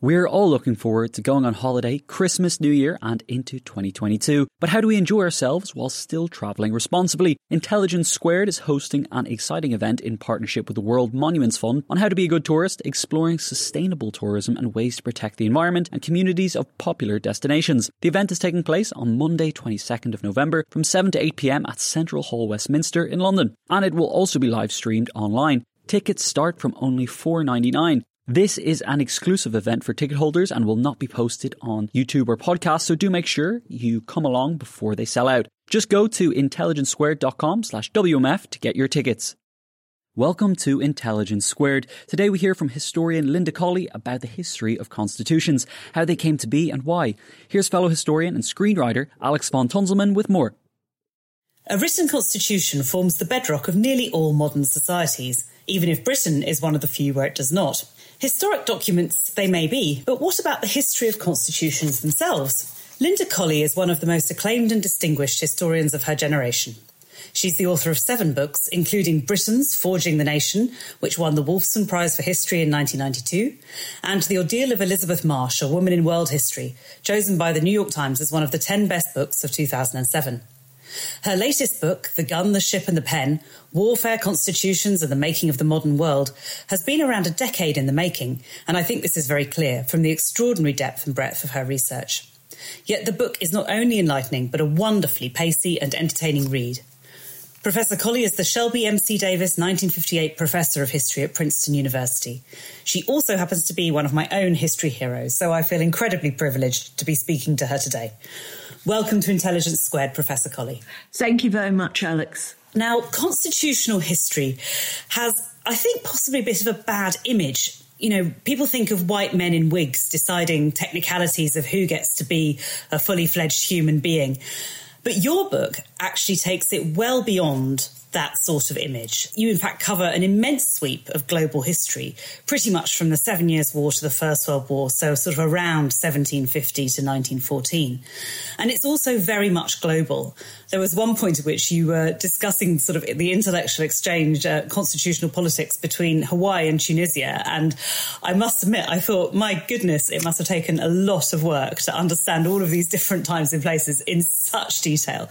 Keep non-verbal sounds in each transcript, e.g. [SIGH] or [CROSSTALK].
We're all looking forward to going on holiday, Christmas, New Year, and into 2022. But how do we enjoy ourselves while still travelling responsibly? Intelligence Squared is hosting an exciting event in partnership with the World Monuments Fund on how to be a good tourist, exploring sustainable tourism and ways to protect the environment and communities of popular destinations. The event is taking place on Monday, 22nd of November from 7 to 8 pm at Central Hall, Westminster in London. And it will also be live streamed online. Tickets start from only $4.99. This is an exclusive event for ticket holders and will not be posted on YouTube or podcast, so do make sure you come along before they sell out. Just go to intelligencesquared.com slash WMF to get your tickets. Welcome to Intelligence Squared. Today we hear from historian Linda Colley about the history of constitutions, how they came to be and why. Here's fellow historian and screenwriter Alex von Tunzelmann with more. A written constitution forms the bedrock of nearly all modern societies, even if Britain is one of the few where it does not. Historic documents they may be, but what about the history of constitutions themselves? Linda Colley is one of the most acclaimed and distinguished historians of her generation. She's the author of seven books, including Britons Forging the Nation, which won the Wolfson Prize for History in 1992, and The Ordeal of Elizabeth Marsh, A Woman in World History, chosen by the New York Times as one of the 10 best books of 2007. Her latest book, The Gun, the Ship and the Pen Warfare, Constitutions and the Making of the Modern World, has been around a decade in the making, and I think this is very clear from the extraordinary depth and breadth of her research. Yet the book is not only enlightening, but a wonderfully pacey and entertaining read. Professor Colley is the Shelby MC Davis 1958 Professor of History at Princeton University. She also happens to be one of my own history heroes, so I feel incredibly privileged to be speaking to her today. Welcome to Intelligence Squared, Professor Colley. Thank you very much, Alex. Now, constitutional history has, I think, possibly a bit of a bad image. You know, people think of white men in wigs deciding technicalities of who gets to be a fully fledged human being. But your book actually takes it well beyond that sort of image. You, in fact, cover an immense sweep of global history, pretty much from the Seven Years' War to the First World War, so sort of around 1750 to 1914. And it's also very much global. There was one point at which you were discussing sort of the intellectual exchange, uh, constitutional politics between Hawaii and Tunisia. And I must admit, I thought, my goodness, it must have taken a lot of work to understand all of these different times and places in such detail.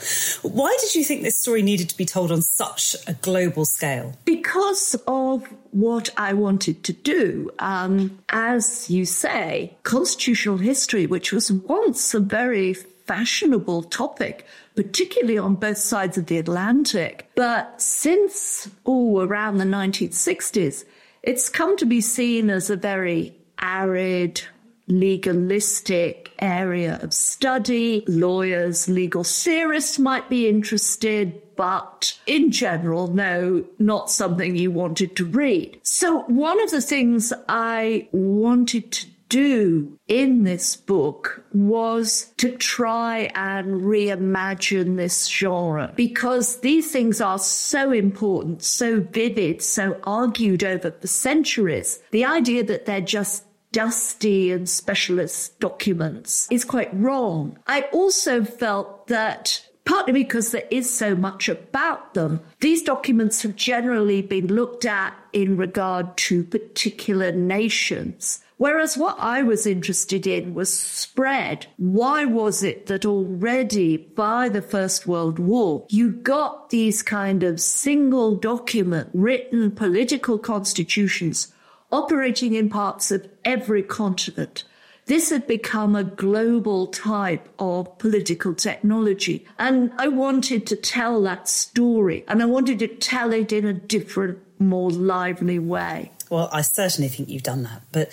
Why did you think this story needed to be told on such a global scale? Because of what I wanted to do. Um, as you say, constitutional history, which was once a very fashionable topic, particularly on both sides of the Atlantic. But since, oh, around the 1960s, it's come to be seen as a very arid, legalistic area of study. Lawyers, legal theorists might be interested, but in general, no, not something you wanted to read. So one of the things I wanted to do in this book was to try and reimagine this genre because these things are so important, so vivid, so argued over for centuries. The idea that they're just dusty and specialist documents is quite wrong. I also felt that partly because there is so much about them. These documents have generally been looked at in regard to particular nations. Whereas what I was interested in was spread. Why was it that already by the First World War, you got these kind of single document written political constitutions operating in parts of every continent? This had become a global type of political technology. And I wanted to tell that story and I wanted to tell it in a different, more lively way. Well, I certainly think you've done that. But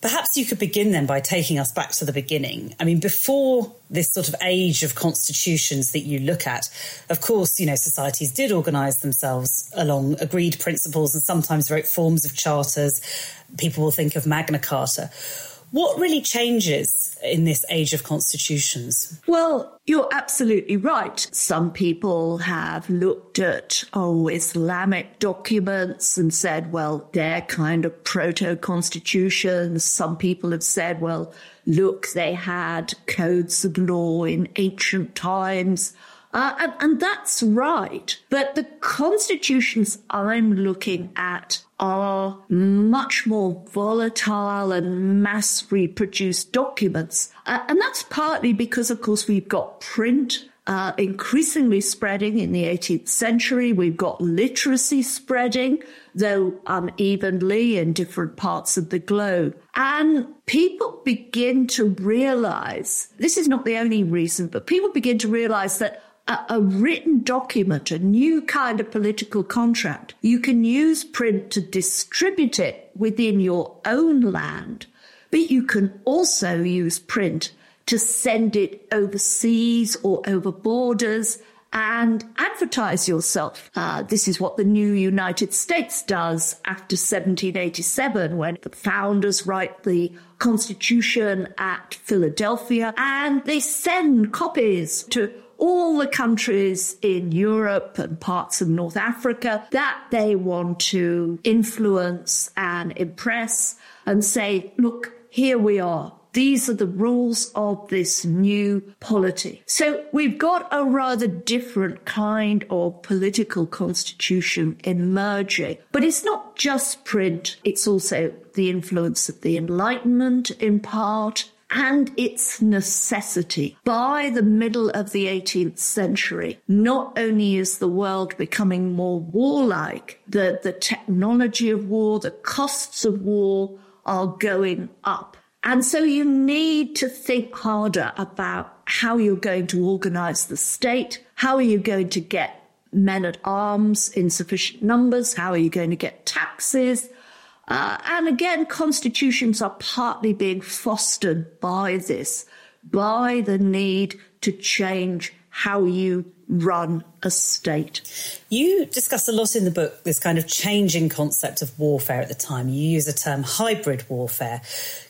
perhaps you could begin then by taking us back to the beginning. I mean, before this sort of age of constitutions that you look at, of course, you know, societies did organise themselves along agreed principles and sometimes wrote forms of charters. People will think of Magna Carta. What really changes in this age of constitutions? Well, you're absolutely right. Some people have looked at, oh, Islamic documents and said, well, they're kind of proto constitutions. Some people have said, well, look, they had codes of law in ancient times. Uh, and, and that's right. But the constitutions I'm looking at are much more volatile and mass reproduced documents. Uh, and that's partly because, of course, we've got print uh, increasingly spreading in the 18th century. We've got literacy spreading, though unevenly in different parts of the globe. And people begin to realize this is not the only reason, but people begin to realize that a, a, written document, a new kind of political contract. You can use print to distribute it within your own land, but you can also use print to send it overseas or over borders and advertise yourself. Uh, this is what the new United States does after 1787 when the founders write the Constitution at Philadelphia and they send copies to all the countries in Europe and parts of North Africa that they want to influence and impress and say, look, here we are. These are the rules of this new polity. So we've got a rather different kind of political constitution emerging. But it's not just print. It's also the influence of the Enlightenment in part and its necessity. By the middle of the 18th century, not only is the world becoming more warlike, the, the technology of war, the costs of war are going up. And so you need to think harder about how you're going to organize the state. How are you going to get men at arms in sufficient numbers? How are you going to get taxes? Uh, and again, constitutions are partly being fostered by this, by the need to change how you run a state. You discuss a lot in the book this kind of changing concept of warfare at the time. You use the term hybrid warfare.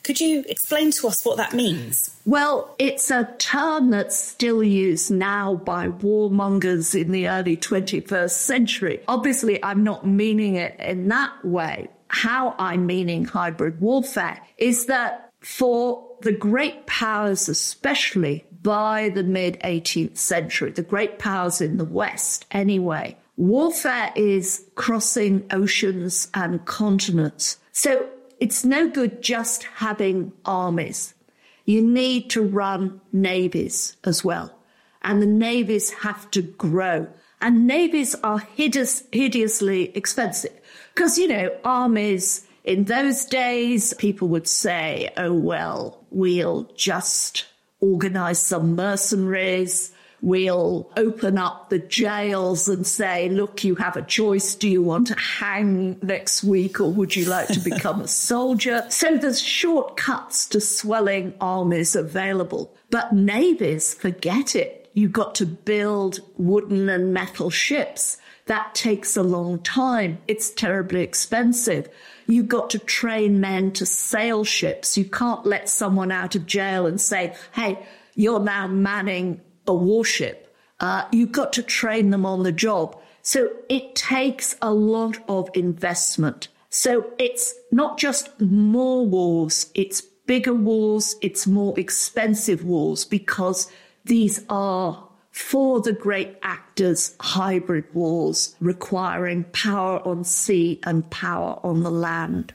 Could you explain to us what that means? Well, it's a term that's still used now by warmongers in the early 21st century. Obviously, I'm not meaning it in that way, how I'm meaning hybrid warfare is that for the great powers, especially by the mid 18th century, the great powers in the West anyway, warfare is crossing oceans and continents. So it's no good just having armies. You need to run navies as well. And the navies have to grow. And navies are hideous, hideously expensive. Because, you know, armies in those days, people would say, oh, well, we'll just organize some mercenaries. We'll open up the jails and say, look, you have a choice. Do you want to hang next week or would you like to [LAUGHS] become a soldier? So there's shortcuts to swelling armies available. But navies, forget it. You've got to build wooden and metal ships. That takes a long time. It's terribly expensive. You've got to train men to sail ships. You can't let someone out of jail and say, hey, you're now manning a warship. Uh, you've got to train them on the job. So it takes a lot of investment. So it's not just more wars, it's bigger wars, it's more expensive wars because these are for the great actors hybrid wars requiring power on sea and power on the land.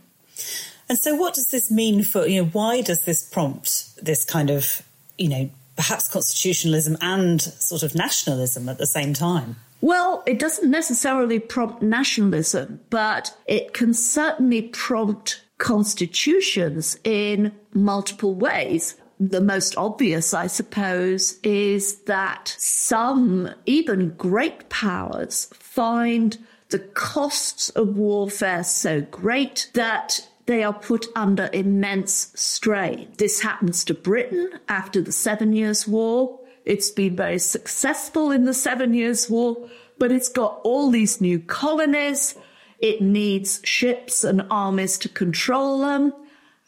And so, what does this mean for, you know, why does this prompt this kind of, you know, perhaps constitutionalism and sort of nationalism at the same time? Well, it doesn't necessarily prompt nationalism, but it can certainly prompt constitutions in multiple ways. The most obvious, I suppose, is that some, even great powers, find the costs of warfare so great that they are put under immense strain. This happens to Britain after the Seven Years' War. It's been very successful in the Seven Years' War, but it's got all these new colonies. It needs ships and armies to control them.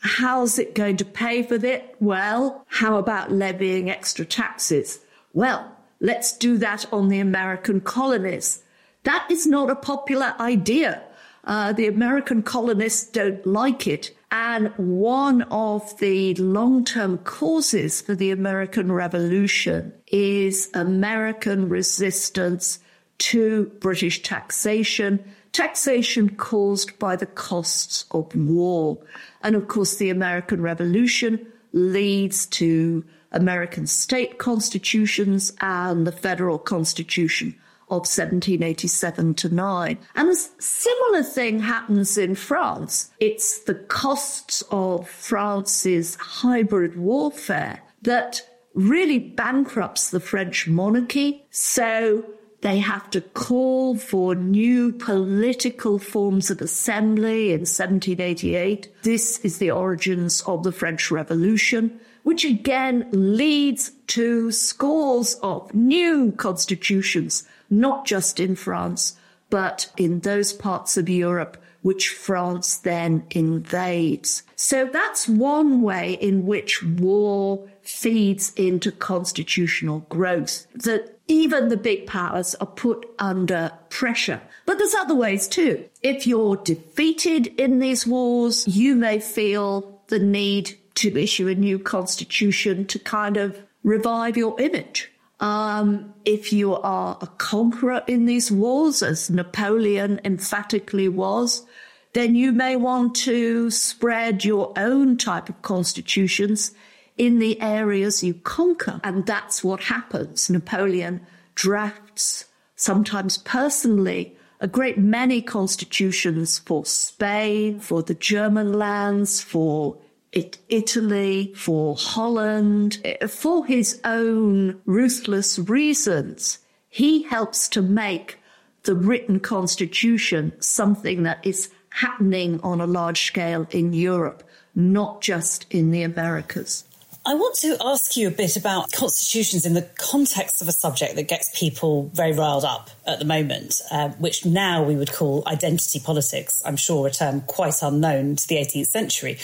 How's it going to pay for it? Well, how about levying extra taxes? Well, let's do that on the American colonies. That is not a popular idea. Uh, the American colonists don't like it. And one of the long term causes for the American Revolution is American resistance to British taxation, taxation caused by the costs of war. And of course, the American Revolution leads to American state constitutions and the federal constitution of 1787 to 9. And a similar thing happens in France. It's the costs of France's hybrid warfare that really bankrupts the French monarchy. So they have to call for new political forms of assembly in 1788. This is the origins of the French Revolution, which again leads to scores of new constitutions, not just in France, but in those parts of Europe which France then invades. So that's one way in which war feeds into constitutional growth, that even the big powers are put under pressure. But there's other ways too. If you're defeated in these wars, you may feel the need to issue a new constitution to kind of revive your image. Um, if you are a conqueror in these wars, as Napoleon emphatically was, then you may want to spread your own type of constitutions in the areas you conquer. And that's what happens. Napoleon drafts, sometimes personally, a great many constitutions for Spain, for the German lands, for it, Italy, for Holland, for his own ruthless reasons. He helps to make the written constitution something that is happening on a large scale in Europe, not just in the Americas. I want to ask you a bit about constitutions in the context of a subject that gets people very riled up at the moment, uh, which now we would call identity politics. I'm sure a term quite unknown to the 18th century.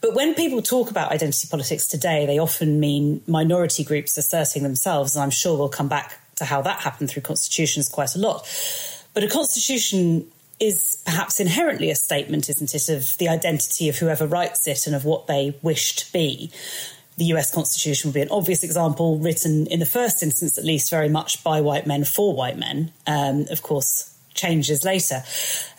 But when people talk about identity politics today, they often mean minority groups asserting themselves. And I'm sure we'll come back to how that happened through constitutions quite a lot. But a constitution is perhaps inherently a statement, isn't it, of the identity of whoever writes it and of what they wish to be the US Constitution would be an obvious example, written in the first instance, at least, very much by white men for white men. Um, of course, changes later.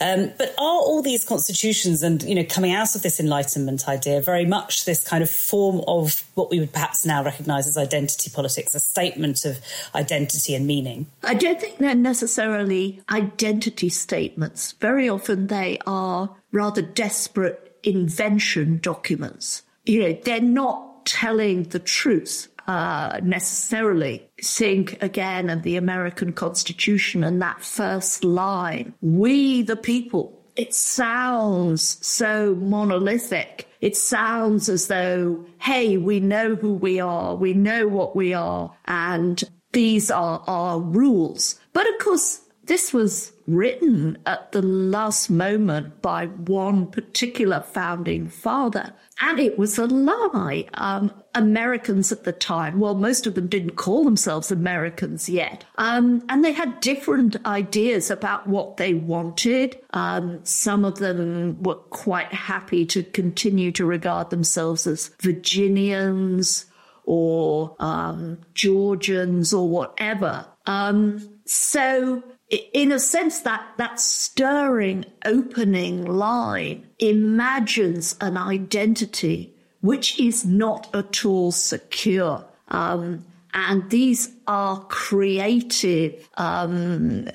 Um, but are all these constitutions and, you know, coming out of this Enlightenment idea very much this kind of form of what we would perhaps now recognise as identity politics, a statement of identity and meaning? I don't think they're necessarily identity statements. Very often they are rather desperate invention documents. You know, they're not telling the truth uh, necessarily. Think again of the American Constitution and that first line We the people. It sounds so monolithic. It sounds as though, hey, we know who we are, we know what we are, and these are our rules. But of course, this was written at the last moment by one particular founding father. And it was a lie. Um, Americans at the time, well, most of them didn't call themselves Americans yet. Um, and they had different ideas about what they wanted. Um, some of them were quite happy to continue to regard themselves as Virginians or um, Georgians or whatever. Um, so in a sense, that, that stirring opening line imagines an identity which is not at all secure. Um, and these are creative um,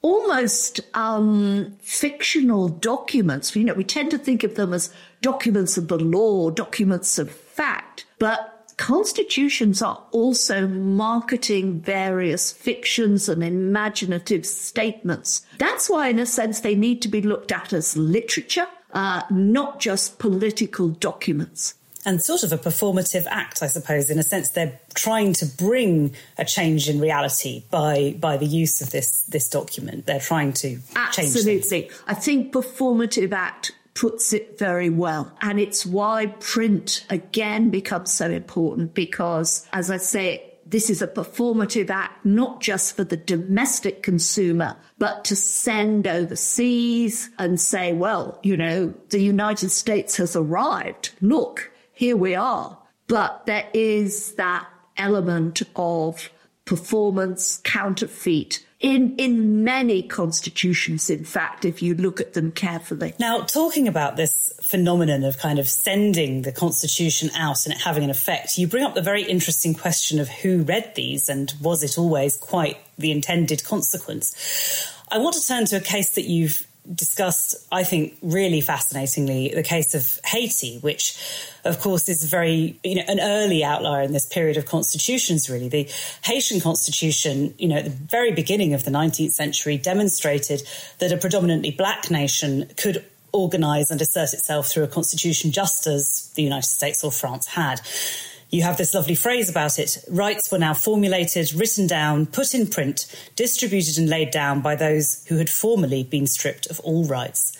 almost um, fictional documents. You know, we tend to think of them as documents of the law, documents of fact, but constitutions are also marketing various fictions and imaginative statements. That's why, in a sense, they need to be looked at as literature, uh, not just political documents and sort of a performative act, I suppose. In a sense, they're trying to bring a change in reality by by the use of this this document. They're trying to absolutely. I think performative act puts it very well, and it's why print again becomes so important because, as I say. This is a performative act, not just for the domestic consumer, but to send overseas and say, well, you know, the United States has arrived. Look, here we are. But there is that element of performance counterfeit in in many constitutions in fact if you look at them carefully. Now talking about this phenomenon of kind of sending the constitution out and it having an effect you bring up the very interesting question of who read these and was it always quite the intended consequence. I want to turn to a case that you've discussed, I think, really fascinatingly, the case of Haiti, which, of course, is very, you know, an early outlier in this period of constitutions, really. The Haitian constitution, you know, at the very beginning of the 19th century demonstrated that a predominantly black nation could organize and assert itself through a constitution just as the United States or France had you have this lovely phrase about it. Rights were now formulated, written down, put in print, distributed and laid down by those who had formerly been stripped of all rights.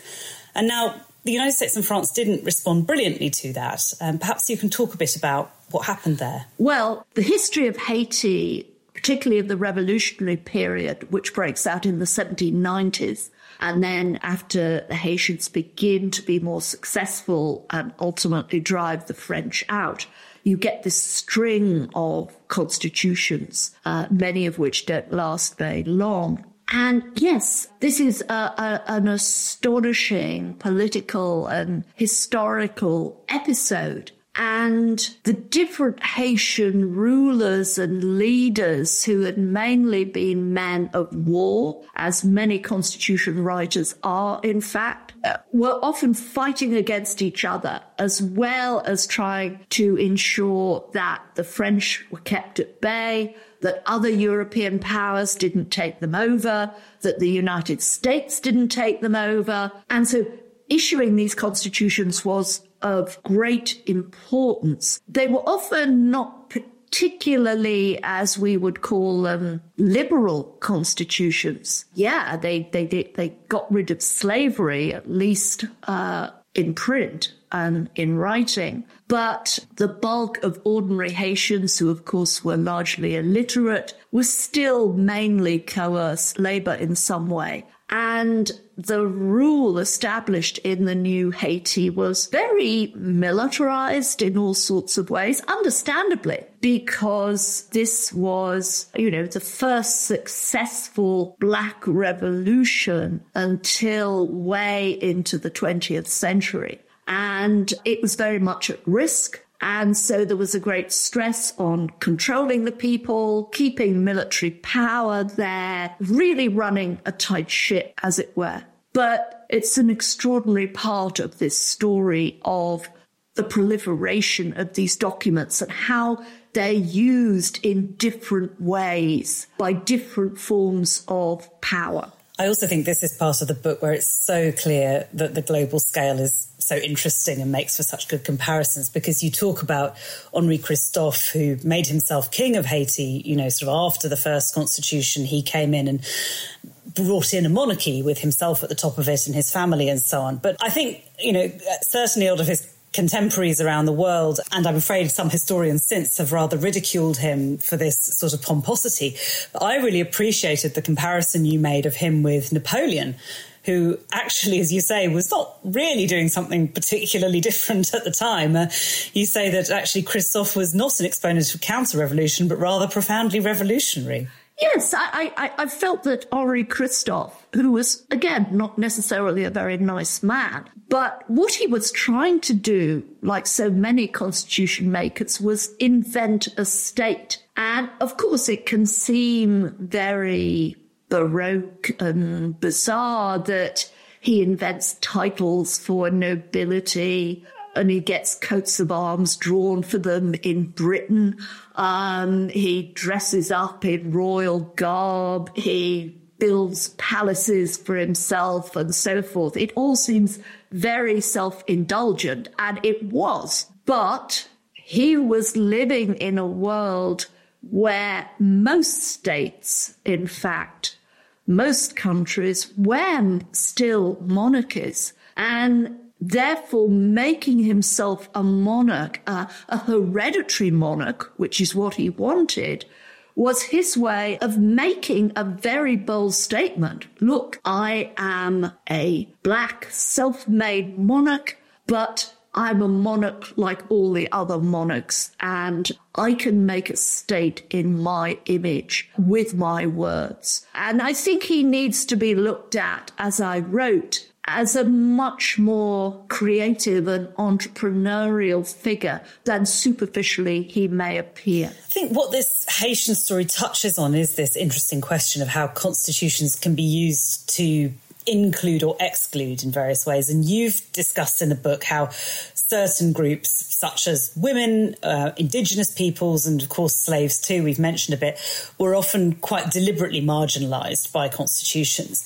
And now the United States and France didn't respond brilliantly to that. Um, perhaps you can talk a bit about what happened there. Well, the history of Haiti, particularly of the revolutionary period, which breaks out in the 1790s, and then after the Haitians begin to be more successful and ultimately drive the French out, you get this string of constitutions, uh, many of which don't last very long. And yes, this is a, a, an astonishing political and historical episode and the different Haitian rulers and leaders who had mainly been men of war, as many constitution writers are, in fact, were often fighting against each other, as well as trying to ensure that the French were kept at bay, that other European powers didn't take them over, that the United States didn't take them over. And so issuing these constitutions was of great importance. They were often not particularly as we would call them liberal constitutions. Yeah, they they they got rid of slavery at least uh, in print and in writing. But the bulk of ordinary Haitians, who of course were largely illiterate, was still mainly coerced labor in some way. And the rule established in the new Haiti was very militarized in all sorts of ways, understandably, because this was, you know, the first successful black revolution until way into the 20th century. And it was very much at risk. And so there was a great stress on controlling the people, keeping military power there, really running a tight ship, as it were. But it's an extraordinary part of this story of the proliferation of these documents and how they're used in different ways by different forms of power. I also think this is part of the book where it's so clear that the global scale is so interesting and makes for such good comparisons because you talk about Henri Christophe, who made himself king of Haiti, you know, sort of after the first constitution, he came in and brought in a monarchy with himself at the top of it and his family and so on. But I think, you know, certainly lot of his contemporaries around the world, and I'm afraid some historians since have rather ridiculed him for this sort of pomposity. But I really appreciated the comparison you made of him with Napoleon, who actually, as you say, was not really doing something particularly different at the time. Uh, you say that actually Christophe was not an exponent of counter revolution, but rather profoundly revolutionary. Yes, I, I, I felt that Henri Christophe, who was, again, not necessarily a very nice man, but what he was trying to do, like so many constitution makers, was invent a state. And of course, it can seem very baroque and bizarre that he invents titles for nobility and he gets coats of arms drawn for them in Britain. Um, he dresses up in royal garb. He builds palaces for himself and so forth. It all seems very self indulgent, and it was. But he was living in a world where most states, in fact, most countries were still monarchies. And therefore making himself a monarch, a hereditary monarch, which is what he wanted, was his way of making a very bold statement. Look, I am a black self-made monarch, but I'm a monarch like all the other monarchs, and I can make a state in my image with my words. And I think he needs to be looked at, as I wrote, as a much more creative and entrepreneurial figure than superficially he may appear. I think what this Haitian story touches on is this interesting question of how constitutions can be used to include or exclude in various ways. And you've discussed in the book how certain groups, such as women, uh, indigenous peoples, and of course slaves too, we've mentioned a bit, were often quite deliberately marginalized by constitutions.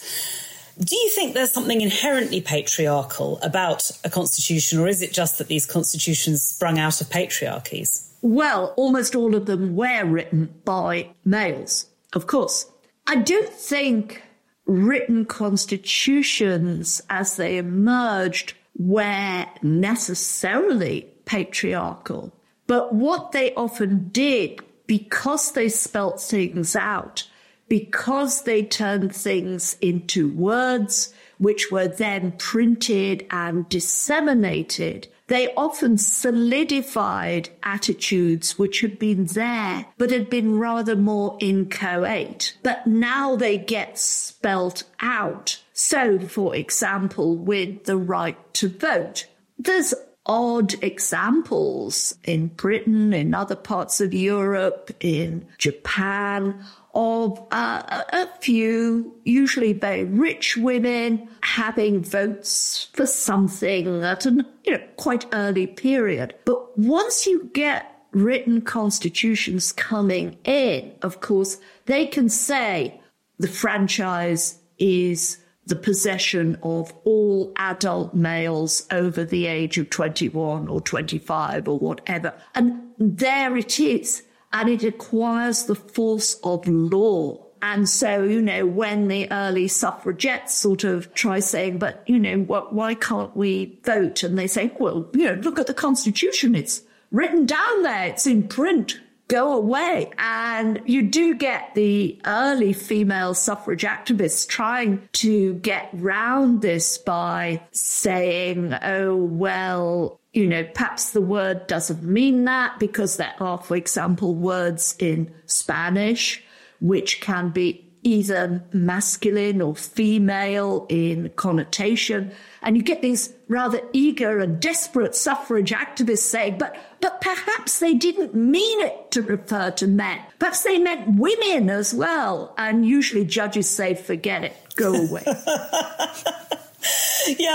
Do you think there's something inherently patriarchal about a constitution, or is it just that these constitutions sprung out of patriarchies? Well, almost all of them were written by males, of course. I don't think written constitutions as they emerged were necessarily patriarchal. But what they often did, because they spelt things out, because they turned things into words, which were then printed and disseminated, they often solidified attitudes which had been there, but had been rather more inchoate. But now they get spelt out. So, for example, with the right to vote, there's odd examples in Britain, in other parts of Europe, in Japan, of uh, a few, usually very rich women, having votes for something at a you know, quite early period. But once you get written constitutions coming in, of course, they can say the franchise is the possession of all adult males over the age of 21 or 25 or whatever. And there it is and it acquires the force of law. And so, you know, when the early suffragettes sort of try saying, but, you know, what, why can't we vote? And they say, well, you know, look at the Constitution. It's written down there. It's in print. Go away. And you do get the early female suffrage activists trying to get round this by saying, oh, well, you know, perhaps the word doesn't mean that because there are, for example, words in Spanish which can be either masculine or female in connotation. And you get these rather eager and desperate suffrage activists saying, but, but perhaps they didn't mean it to refer to men. Perhaps they meant women as well. And usually judges say, forget it, go [LAUGHS] away. yeah,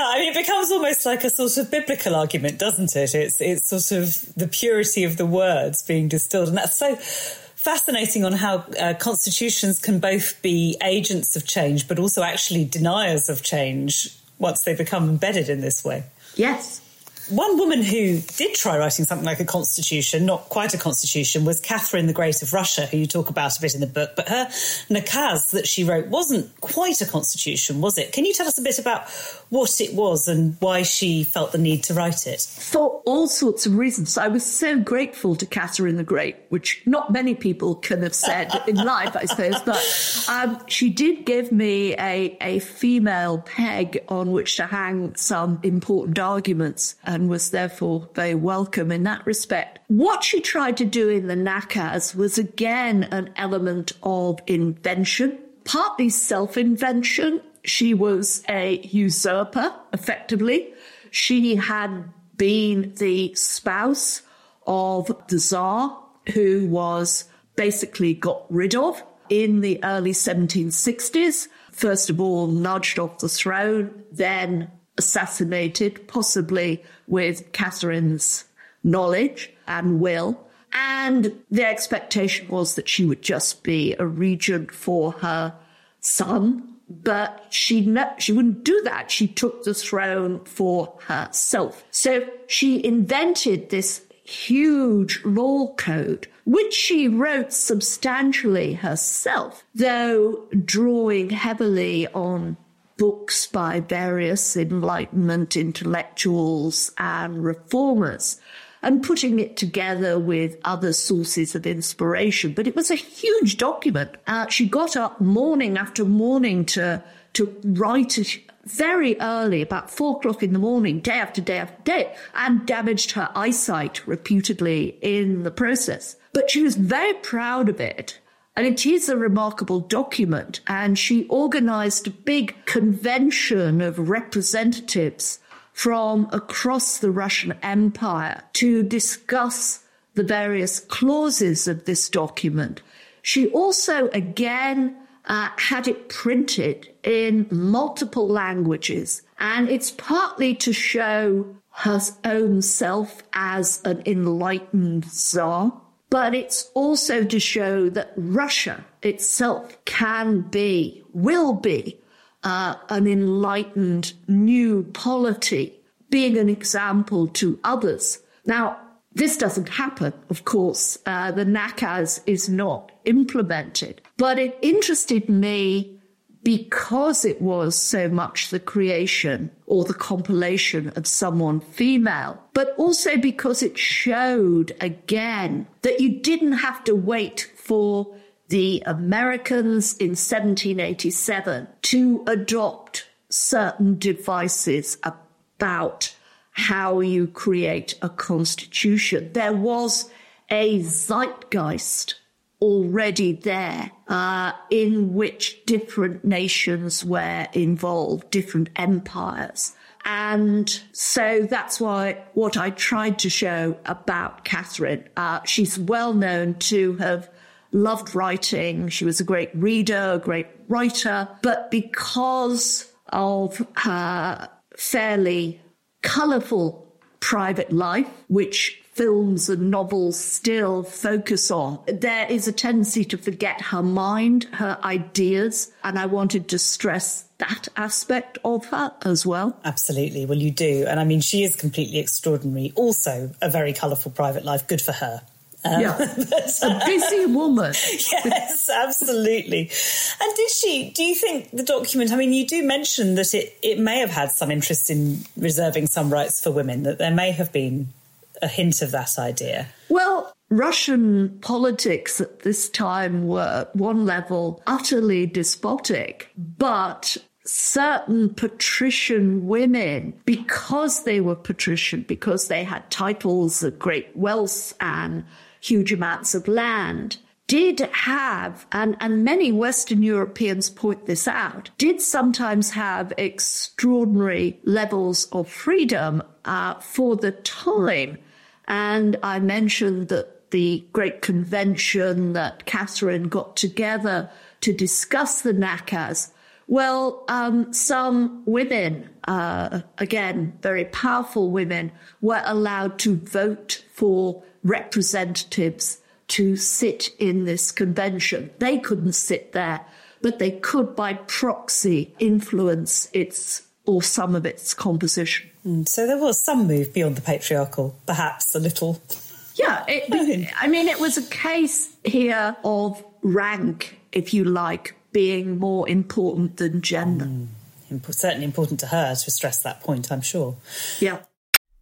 I mean, it becomes almost like a sort of biblical argument, doesn't it? It's it's sort of the purity of the words being distilled, and that's so fascinating on how uh, constitutions can both be agents of change, but also actually deniers of change once they become embedded in this way. Yes. One woman who did try writing something like a constitution, not quite a constitution, was Catherine the Great of Russia, who you talk about a bit in the book. But her nakaz that she wrote wasn't quite a constitution, was it? Can you tell us a bit about what it was and why she felt the need to write it? For all sorts of reasons. I was so grateful to Catherine the Great, which not many people can have said in [LAUGHS] life, I suppose. But um, she did give me a, a female peg on which to hang some important arguments. And was therefore very welcome in that respect. What she tried to do in the Nakaz was again an element of invention, partly self invention. She was a usurper, effectively. She had been the spouse of the Tsar, who was basically got rid of in the early 1760s. First of all, nudged off the throne, then assassinated, possibly with Catherine's knowledge and will. And the expectation was that she would just be a regent for her son, but she ne- she wouldn't do that. She took the throne for herself. So she invented this huge law code, which she wrote substantially herself, though drawing heavily on books by various Enlightenment intellectuals and reformers and putting it together with other sources of inspiration. But it was a huge document. Uh, she got up morning after morning to, to write it very early, about four o'clock in the morning, day after day after day, and damaged her eyesight reputedly in the process. But she was very proud of it. And it is a remarkable document. And she organized a big convention of representatives from across the Russian Empire to discuss the various clauses of this document. She also, again, uh, had it printed in multiple languages, and it's partly to show her own self as an enlightened czar, but it's also to show that Russia itself can be, will be uh, an enlightened new polity, being an example to others. Now, this doesn't happen, of course. Uh, the nakaz is not implemented, but it interested me because it was so much the creation or the compilation of someone female, but also because it showed again that you didn't have to wait for the Americans in 1787 to adopt certain devices about how you create a constitution. There was a zeitgeist already there uh, in which different nations were involved, different empires. And so that's why what I tried to show about Catherine, uh, she's well known to have loved writing. She was a great reader, a great writer, but because of her fairly colorful private life, which films and novels still focus on, there is a tendency to forget her mind, her ideas, and I wanted to stress that aspect of her as well. Absolutely. Well, you do. And I mean, she is completely extraordinary. Also, a very colourful private life. Good for her. Um, yeah, [LAUGHS] but, a busy woman. [LAUGHS] yes, absolutely. And did she? Do you think the document? I mean, you do mention that it it may have had some interest in reserving some rights for women. That there may have been a hint of that idea. Well, Russian politics at this time were, at one level, utterly despotic, but certain patrician women, because they were patrician, because they had titles of great wealth and huge amounts of land, did have, and, and many Western Europeans point this out, did sometimes have extraordinary levels of freedom uh, for the time. And I mentioned that the great convention that Catherine got together to discuss the nakaz. Well, um, some women, uh, again, very powerful women, were allowed to vote for representatives to sit in this convention. They couldn't sit there, but they could by proxy influence its or some of its composition. Mm, so there was some move beyond the patriarchal, perhaps a little. Yeah, it, I mean, it was a case here of rank, if you like, being more important than gender. Mm, certainly important to her to stress that point, I'm sure. Yeah.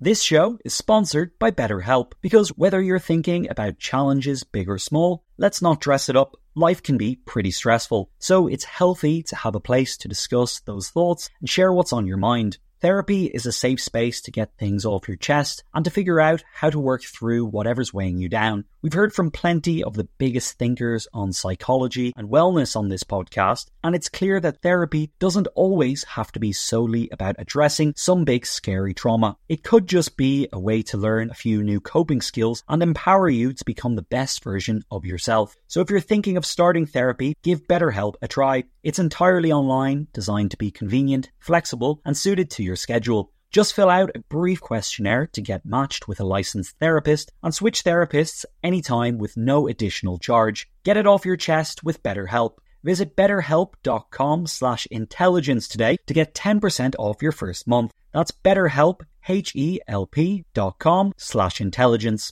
This show is sponsored by BetterHelp because whether you're thinking about challenges big or small, let's not dress it up. Life can be pretty stressful, so it's healthy to have a place to discuss those thoughts and share what's on your mind. Therapy is a safe space to get things off your chest and to figure out how to work through whatever's weighing you down. We've heard from plenty of the biggest thinkers on psychology and wellness on this podcast, and it's clear that therapy doesn't always have to be solely about addressing some big scary trauma. It could just be a way to learn a few new coping skills and empower you to become the best version of yourself. So if you're thinking of starting therapy, give BetterHelp a try. It's entirely online, designed to be convenient, flexible, and suited to your schedule. Just fill out a brief questionnaire to get matched with a licensed therapist and switch therapists anytime with no additional charge. Get it off your chest with BetterHelp. Visit betterhelp.com slash intelligence today to get 10% off your first month. That's betterhelp, H-E-L-P dot com slash intelligence.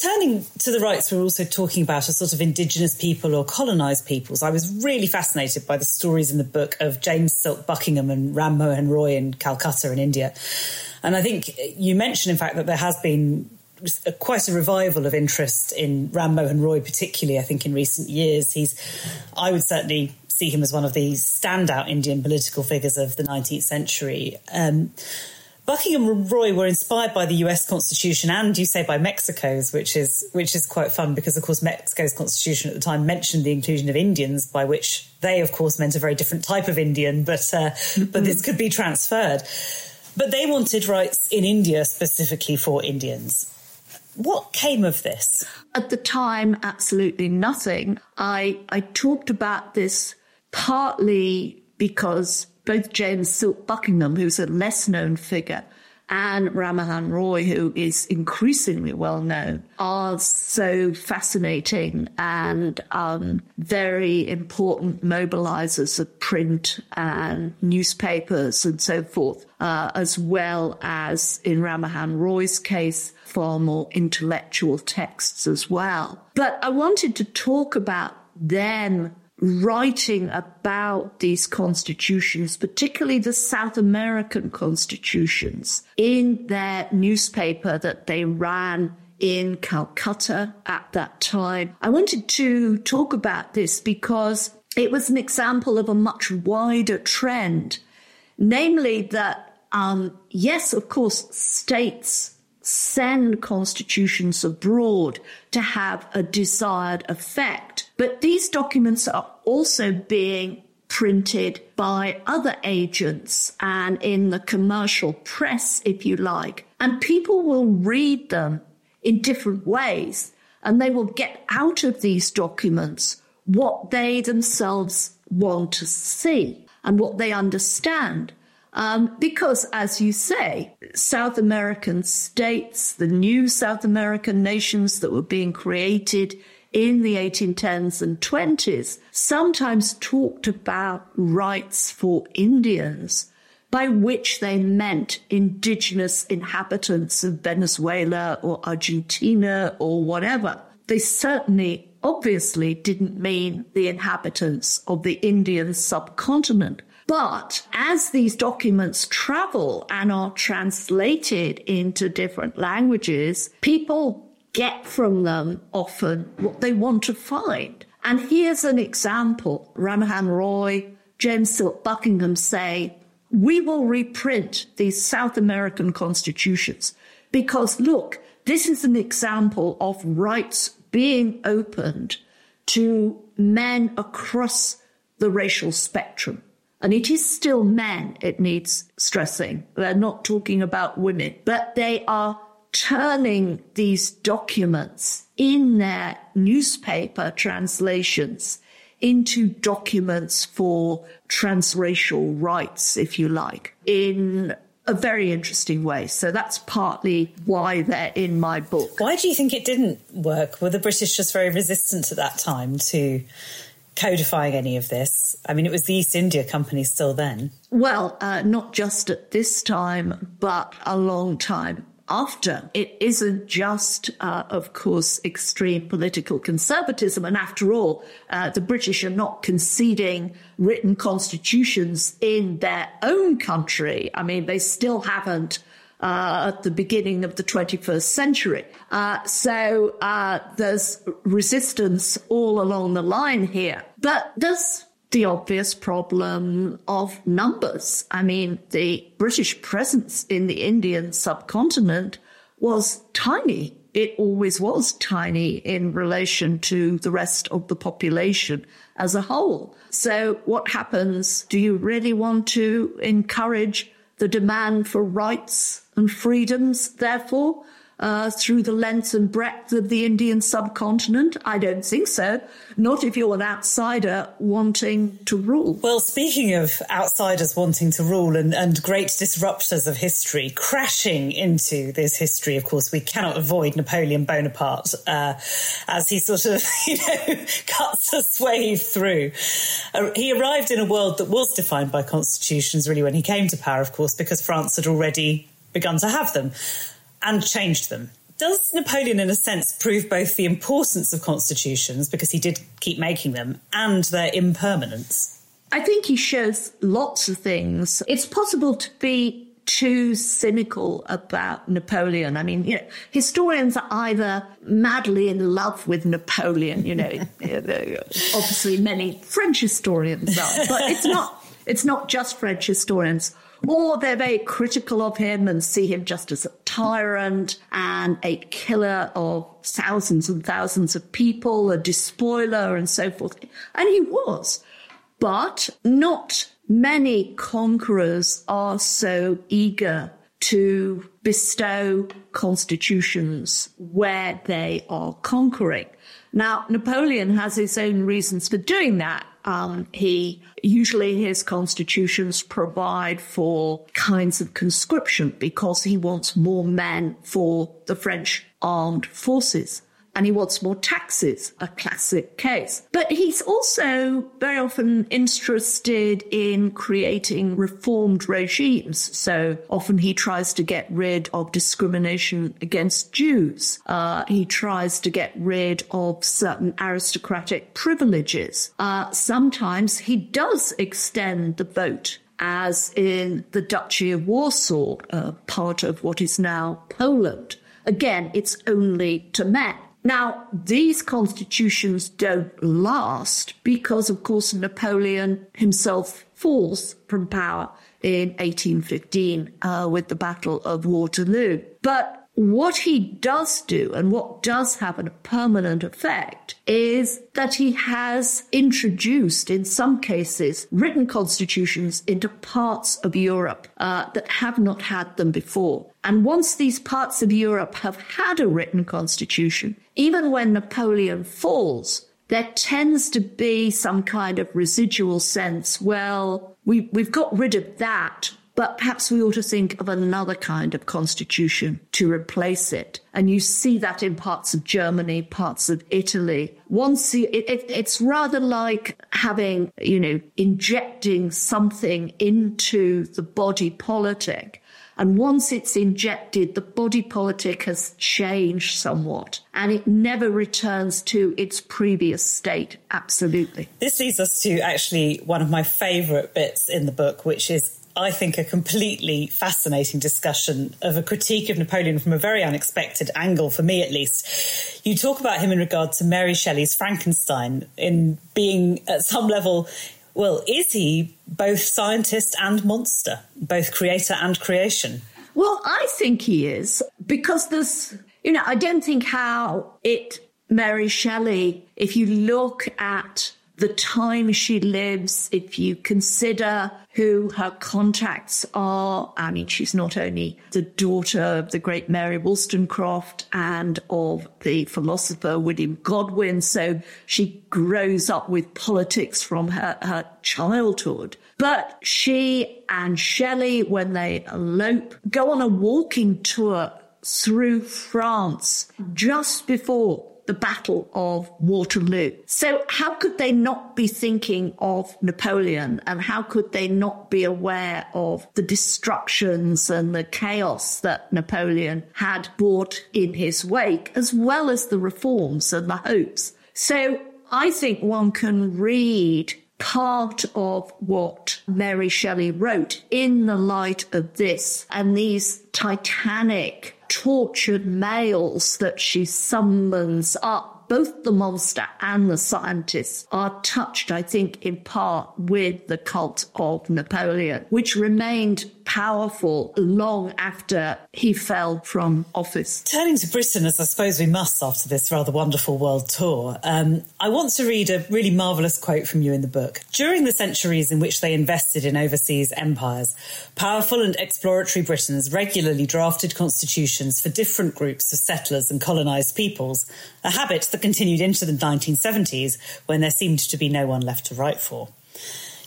Turning to the rights, we're also talking about a sort of indigenous people or colonised peoples. I was really fascinated by the stories in the book of James Silk Buckingham and Ram Mohan Roy in Calcutta in India. And I think you mentioned, in fact, that there has been a, quite a revival of interest in Ram Mohan Roy, particularly, I think, in recent years. He's, I would certainly see him as one of the standout Indian political figures of the 19th century. Um, Buckingham and Roy were inspired by the US Constitution and you say by Mexico's, which is which is quite fun because of course Mexico's Constitution at the time mentioned the inclusion of Indians, by which they of course meant a very different type of Indian, but uh, but this could be transferred. But they wanted rights in India specifically for Indians. What came of this? At the time, absolutely nothing. I I talked about this partly because both James Silk Buckingham, who's a less known figure, and Ram Mohan Roy, who is increasingly well known, are so fascinating and um, very important mobilizers of print and newspapers and so forth, uh, as well as in Ram Mohan Roy's case, far more intellectual texts as well. But I wanted to talk about them writing about these constitutions, particularly the South American constitutions, in their newspaper that they ran in Calcutta at that time. I wanted to talk about this because it was an example of a much wider trend, namely that, um, yes, of course, states send constitutions abroad to have a desired effect. But these documents are also being printed by other agents and in the commercial press, if you like. And people will read them in different ways and they will get out of these documents what they themselves want to see and what they understand. Um, because, as you say, South American states, the new South American nations that were being created in the 1810s and 20s, sometimes talked about rights for Indians, by which they meant indigenous inhabitants of Venezuela or Argentina or whatever. They certainly, obviously, didn't mean the inhabitants of the Indian subcontinent. But as these documents travel and are translated into different languages, people get from them often what they want to find. And here's an example. Ram Mohan Roy, James Silk Buckingham say, we will reprint these South American constitutions because look, this is an example of rights being opened to men across the racial spectrum And it is still men, it needs stressing. They're not talking about women, but they are turning these documents in their newspaper translations into documents for transracial rights, if you like, in a very interesting way. So that's partly why they're in my book. Why do you think it didn't work? Were the British just very resistant at that time to codifying any of this? I mean, it was the East India Company still then. Well, uh, not just at this time, but a long time after. It isn't just, uh, of course, extreme political conservatism. And after all, uh, the British are not conceding written constitutions in their own country. I mean, they still haven't. Uh, at the beginning of the 21st century. Uh, so uh, there's resistance all along the line here. But there's the obvious problem of numbers. I mean, the British presence in the Indian subcontinent was tiny. It always was tiny in relation to the rest of the population as a whole. So what happens? Do you really want to encourage the demand for rights and freedoms, therefore? Uh, through the length and breadth of the Indian subcontinent? I don't think so. Not if you're an outsider wanting to rule. Well, speaking of outsiders wanting to rule and, and great disruptors of history, crashing into this history, of course, we cannot avoid Napoleon Bonaparte uh, as he sort of, [LAUGHS] you know, cuts a swathe through. Uh, he arrived in a world that was defined by constitutions, really, when he came to power, of course, because France had already begun to have them and changed them. Does Napoleon, in a sense, prove both the importance of constitutions, because he did keep making them, and their impermanence? I think he shows lots of things. It's possible to be too cynical about Napoleon. I mean, you know, historians are either madly in love with Napoleon, you know, [LAUGHS] obviously many French historians are, but it's not, it's not just French historians or they're very critical of him and see him just as a tyrant and a killer of thousands and thousands of people, a despoiler and so forth. And he was. But not many conquerors are so eager to bestow constitutions where they are conquering. Now, Napoleon has his own reasons for doing that. Um, he usually his constitutions provide for kinds of conscription because he wants more men for the French armed forces and he wants more taxes, a classic case. But he's also very often interested in creating reformed regimes. So often he tries to get rid of discrimination against Jews. Uh, he tries to get rid of certain aristocratic privileges. Uh, sometimes he does extend the vote as in the Duchy of Warsaw, uh, part of what is now Poland. Again, it's only to men. Now, these constitutions don't last because, of course, Napoleon himself falls from power in 1815 uh, with the Battle of Waterloo. But what he does do and what does have a permanent effect is that he has introduced, in some cases, written constitutions into parts of Europe uh, that have not had them before. And once these parts of Europe have had a written constitution, even when Napoleon falls, there tends to be some kind of residual sense, well, we, we've got rid of that. But perhaps we ought to think of another kind of constitution to replace it. And you see that in parts of Germany, parts of Italy. Once you, it, it, it's rather like having, you know, injecting something into the body politic. And once it's injected, the body politic has changed somewhat and it never returns to its previous state. Absolutely. This leads us to actually one of my favourite bits in the book, which is I think, a completely fascinating discussion of a critique of Napoleon from a very unexpected angle, for me at least. You talk about him in regard to Mary Shelley's Frankenstein in being, at some level, well, is he both scientist and monster, both creator and creation? Well, I think he is because there's, you know, I don't think how it, Mary Shelley, if you look at the time she lives, if you consider who her contacts are, I mean, she's not only the daughter of the great Mary Wollstonecraft and of the philosopher William Godwin, so she grows up with politics from her, her childhood. But she and Shelley, when they elope, go on a walking tour through France just before the Battle of Waterloo. So how could they not be thinking of Napoleon and how could they not be aware of the destructions and the chaos that Napoleon had brought in his wake, as well as the reforms and the hopes? So I think one can read part of what Mary Shelley wrote in the light of this and these titanic tortured males that she summons up. Both the monster and the scientists are touched, I think, in part with the cult of Napoleon, which remained powerful long after he fell from office. Turning to Britain, as I suppose we must after this rather wonderful world tour, um, I want to read a really marvellous quote from you in the book. During the centuries in which they invested in overseas empires, powerful and exploratory Britons regularly drafted constitutions for different groups of settlers and colonised peoples, a habit that continued into the 1970s when there seemed to be no one left to write for.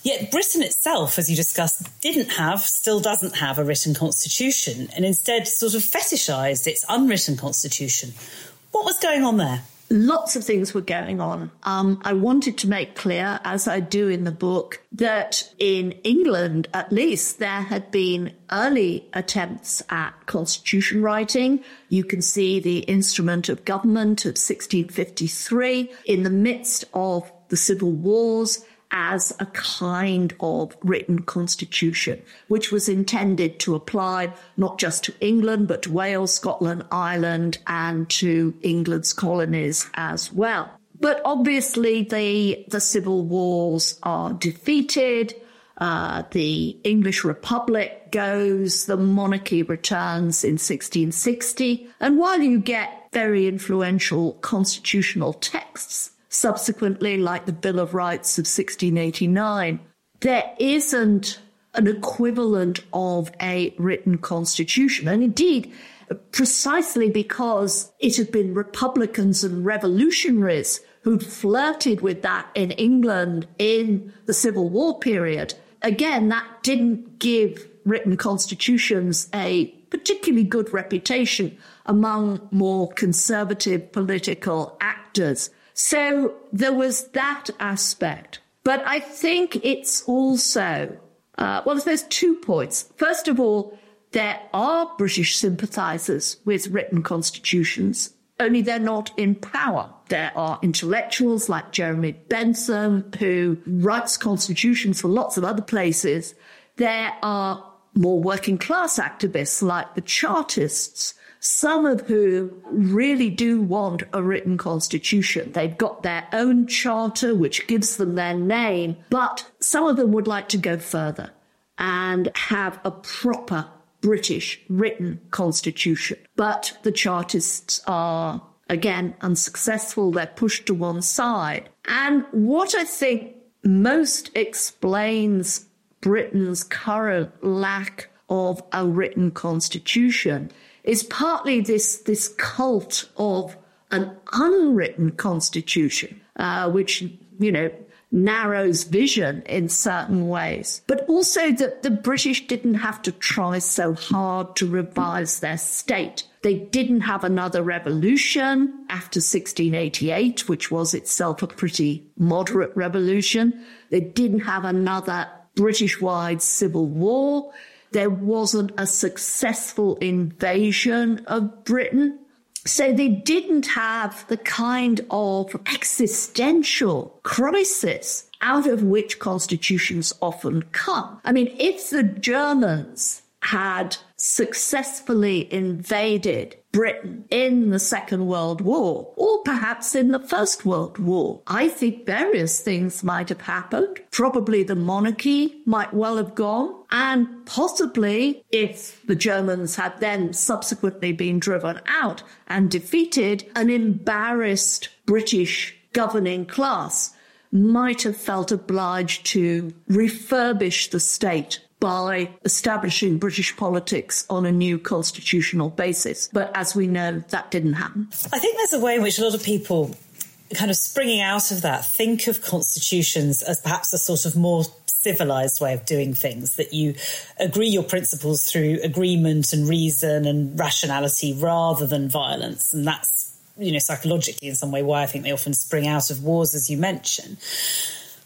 Yet Britain itself, as you discussed, didn't have, still doesn't have a written constitution, and instead sort of fetishised its unwritten constitution. What was going on there? Lots of things were going on. Um, I wanted to make clear, as I do in the book, that in England, at least, there had been early attempts at constitution writing. You can see the instrument of government of 1653 in the midst of the civil wars as a kind of written constitution, which was intended to apply not just to England, but to Wales, Scotland, Ireland, and to England's colonies as well. But obviously, the, the civil wars are defeated. Uh, the English Republic goes, the monarchy returns in 1660. And while you get very influential constitutional texts subsequently, like the Bill of Rights of 1689, there isn't an equivalent of a written constitution. And indeed, precisely because it had been Republicans and revolutionaries who'd flirted with that in England in the Civil War period, again, that didn't give written constitutions a particularly good reputation among more conservative political actors. So there was that aspect. But I think it's also, uh, well, there's two points. First of all, there are British sympathisers with written constitutions, only they're not in power. There are intellectuals like Jeremy Bentham who writes constitutions for lots of other places. There are more working class activists like the Chartists some of whom really do want a written constitution. They've got their own charter, which gives them their name, but some of them would like to go further and have a proper British written constitution. But the Chartists are, again, unsuccessful. They're pushed to one side. And what I think most explains Britain's current lack of a written constitution is partly this, this cult of an unwritten constitution, uh, which, you know, narrows vision in certain ways, but also that the British didn't have to try so hard to revise their state. They didn't have another revolution after 1688, which was itself a pretty moderate revolution. They didn't have another British wide civil war there wasn't a successful invasion of Britain. So they didn't have the kind of existential crisis out of which constitutions often come. I mean, if the Germans had successfully invaded Britain in the Second World War, or perhaps in the First World War. I think various things might have happened. Probably the monarchy might well have gone. And possibly, if the Germans had then subsequently been driven out and defeated, an embarrassed British governing class might have felt obliged to refurbish the state by establishing British politics on a new constitutional basis. But as we know, that didn't happen. I think there's a way in which a lot of people kind of springing out of that think of constitutions as perhaps a sort of more civilized way of doing things that you agree your principles through agreement and reason and rationality rather than violence and that's you know psychologically in some way why i think they often spring out of wars as you mention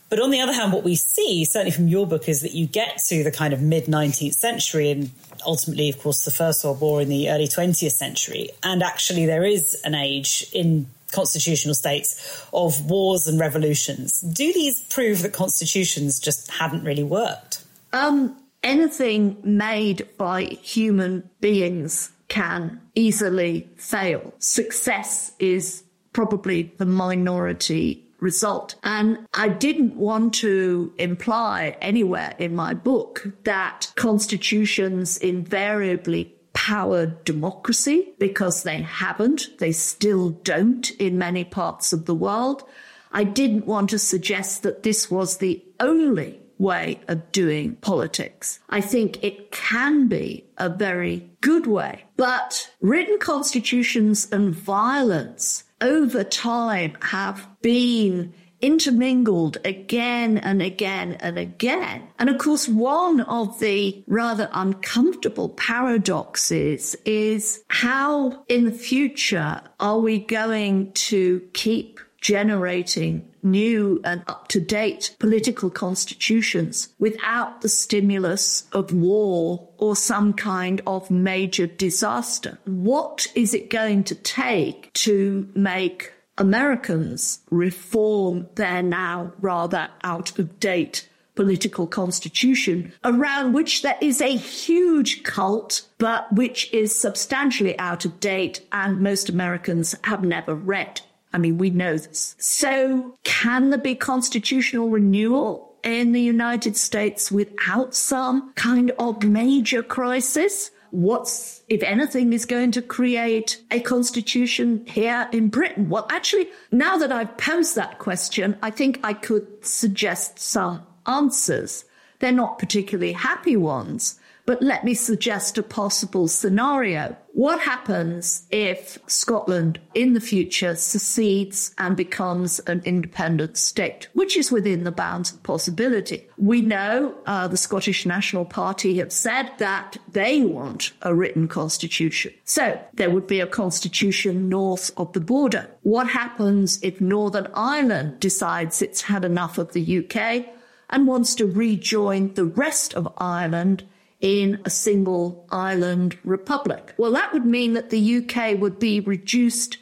but on the other hand, what we see, certainly from your book, is that you get to the kind of mid 19th century and ultimately, of course, the First World War in the early 20th century. And actually, there is an age in constitutional states of wars and revolutions. Do these prove that constitutions just hadn't really worked? Um, anything made by human beings can easily fail. Success is probably the minority result. And I didn't want to imply anywhere in my book that constitutions invariably power democracy because they haven't. They still don't in many parts of the world. I didn't want to suggest that this was the only way of doing politics. I think it can be a very good way, but written constitutions and violence over time have been intermingled again and again and again. And of course, one of the rather uncomfortable paradoxes is how in the future are we going to keep generating new and up to date political constitutions without the stimulus of war or some kind of major disaster. What is it going to take to make Americans reform their now rather out of date political constitution around which there is a huge cult, but which is substantially out of date and most Americans have never read. I mean, we know this. So can there be constitutional renewal in the United States without some kind of major crisis? What's, if anything, is going to create a constitution here in Britain? Well, actually, now that I've posed that question, I think I could suggest some answers. They're not particularly happy ones, but let me suggest a possible scenario. What happens if Scotland in the future secedes and becomes an independent state, which is within the bounds of possibility? We know uh, the Scottish National Party have said that they want a written constitution. So there would be a constitution north of the border. What happens if Northern Ireland decides it's had enough of the UK and wants to rejoin the rest of Ireland in a single island republic. Well, that would mean that the UK would be reduced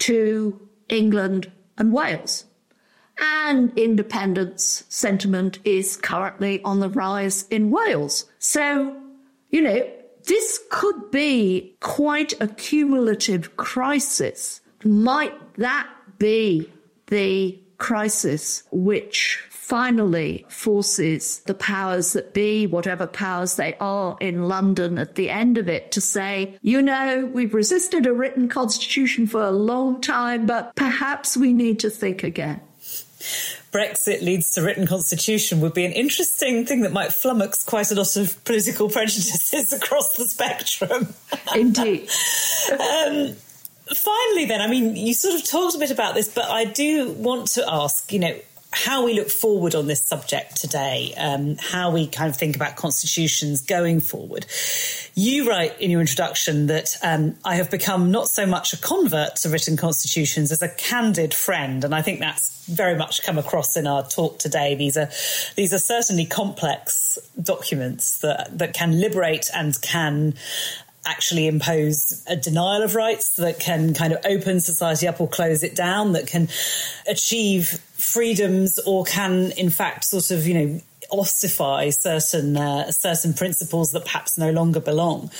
to England and Wales. And independence sentiment is currently on the rise in Wales. So, you know, this could be quite a cumulative crisis. Might that be the crisis which finally forces the powers that be, whatever powers they are in London at the end of it, to say, you know, we've resisted a written constitution for a long time, but perhaps we need to think again. Brexit leads to written constitution would be an interesting thing that might flummox quite a lot of political [LAUGHS] prejudices across the spectrum. [LAUGHS] Indeed. um, finally, then, I mean, you sort of talked a bit about this, but I do want to ask, you know, how we look forward on this subject today, um, how we kind of think about constitutions going forward. You write in your introduction that um, I have become not so much a convert to written constitutions as a candid friend, and I think that's very much come across in our talk today. These are these are certainly complex documents that that can liberate and can actually impose a denial of rights that can kind of open society up or close it down, that can achieve freedoms or can, in fact, sort of, you know, ossify certain uh, certain principles that perhaps no longer belong.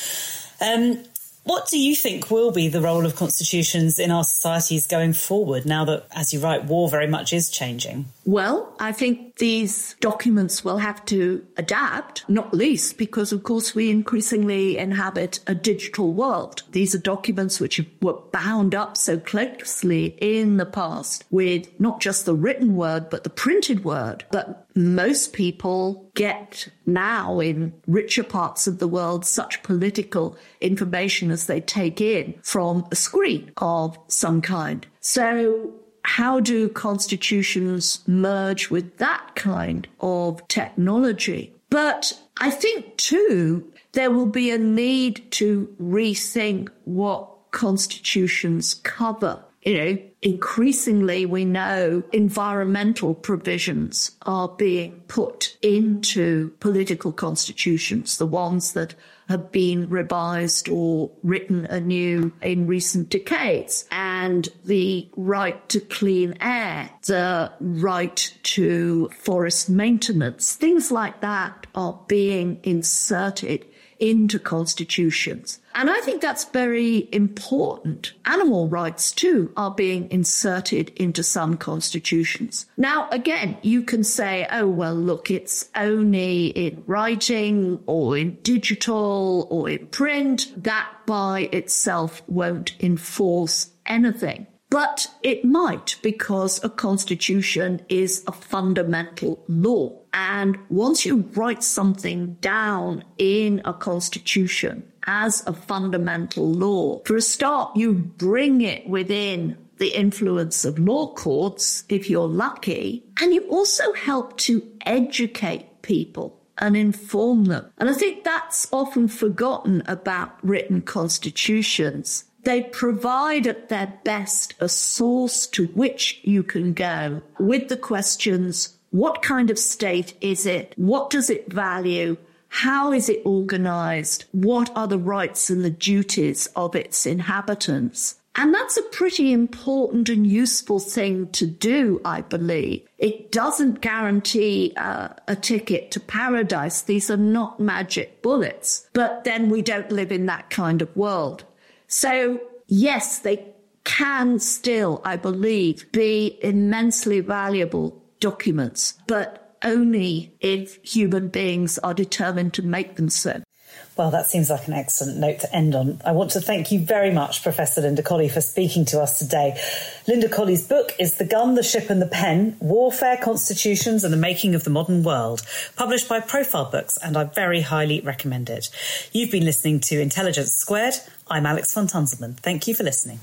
Um, What do you think will be the role of constitutions in our societies going forward now that, as you write, war very much is changing? Well, I think these documents will have to adapt, not least because, of course, we increasingly inhabit a digital world. These are documents which were bound up so closely in the past with not just the written word, but the printed word that most people get now in richer parts of the world such political information as they take in from a screen of some kind. So how do constitutions merge with that kind of technology? But I think too, there will be a need to rethink what constitutions cover. You know, increasingly we know environmental provisions are being put into political constitutions, the ones that have been revised or written anew in recent decades. And the right to clean air, the right to forest maintenance, things like that are being inserted into constitutions. And I think that's very important. Animal rights too are being inserted into some constitutions. Now, again, you can say, oh, well, look, it's only in writing or in digital or in print. That by itself won't enforce anything. But it might because a constitution is a fundamental law. And once you write something down in a constitution as a fundamental law, for a start, you bring it within the influence of law courts if you're lucky. And you also help to educate people and inform them. And I think that's often forgotten about written constitutions. They provide at their best a source to which you can go with the questions what kind of state is it? What does it value? How is it organized? What are the rights and the duties of its inhabitants? And that's a pretty important and useful thing to do, I believe. It doesn't guarantee uh, a ticket to paradise. These are not magic bullets. But then we don't live in that kind of world. So, yes, they can still, I believe, be immensely valuable documents, but only if human beings are determined to make them so. Well, that seems like an excellent note to end on. I want to thank you very much, Professor Linda Colley, for speaking to us today. Linda Colley's book is The Gun, the Ship and the Pen Warfare, Constitutions and the Making of the Modern World, published by Profile Books, and I very highly recommend it. You've been listening to Intelligence Squared. I'm Alex von Tunzelmann. Thank you for listening.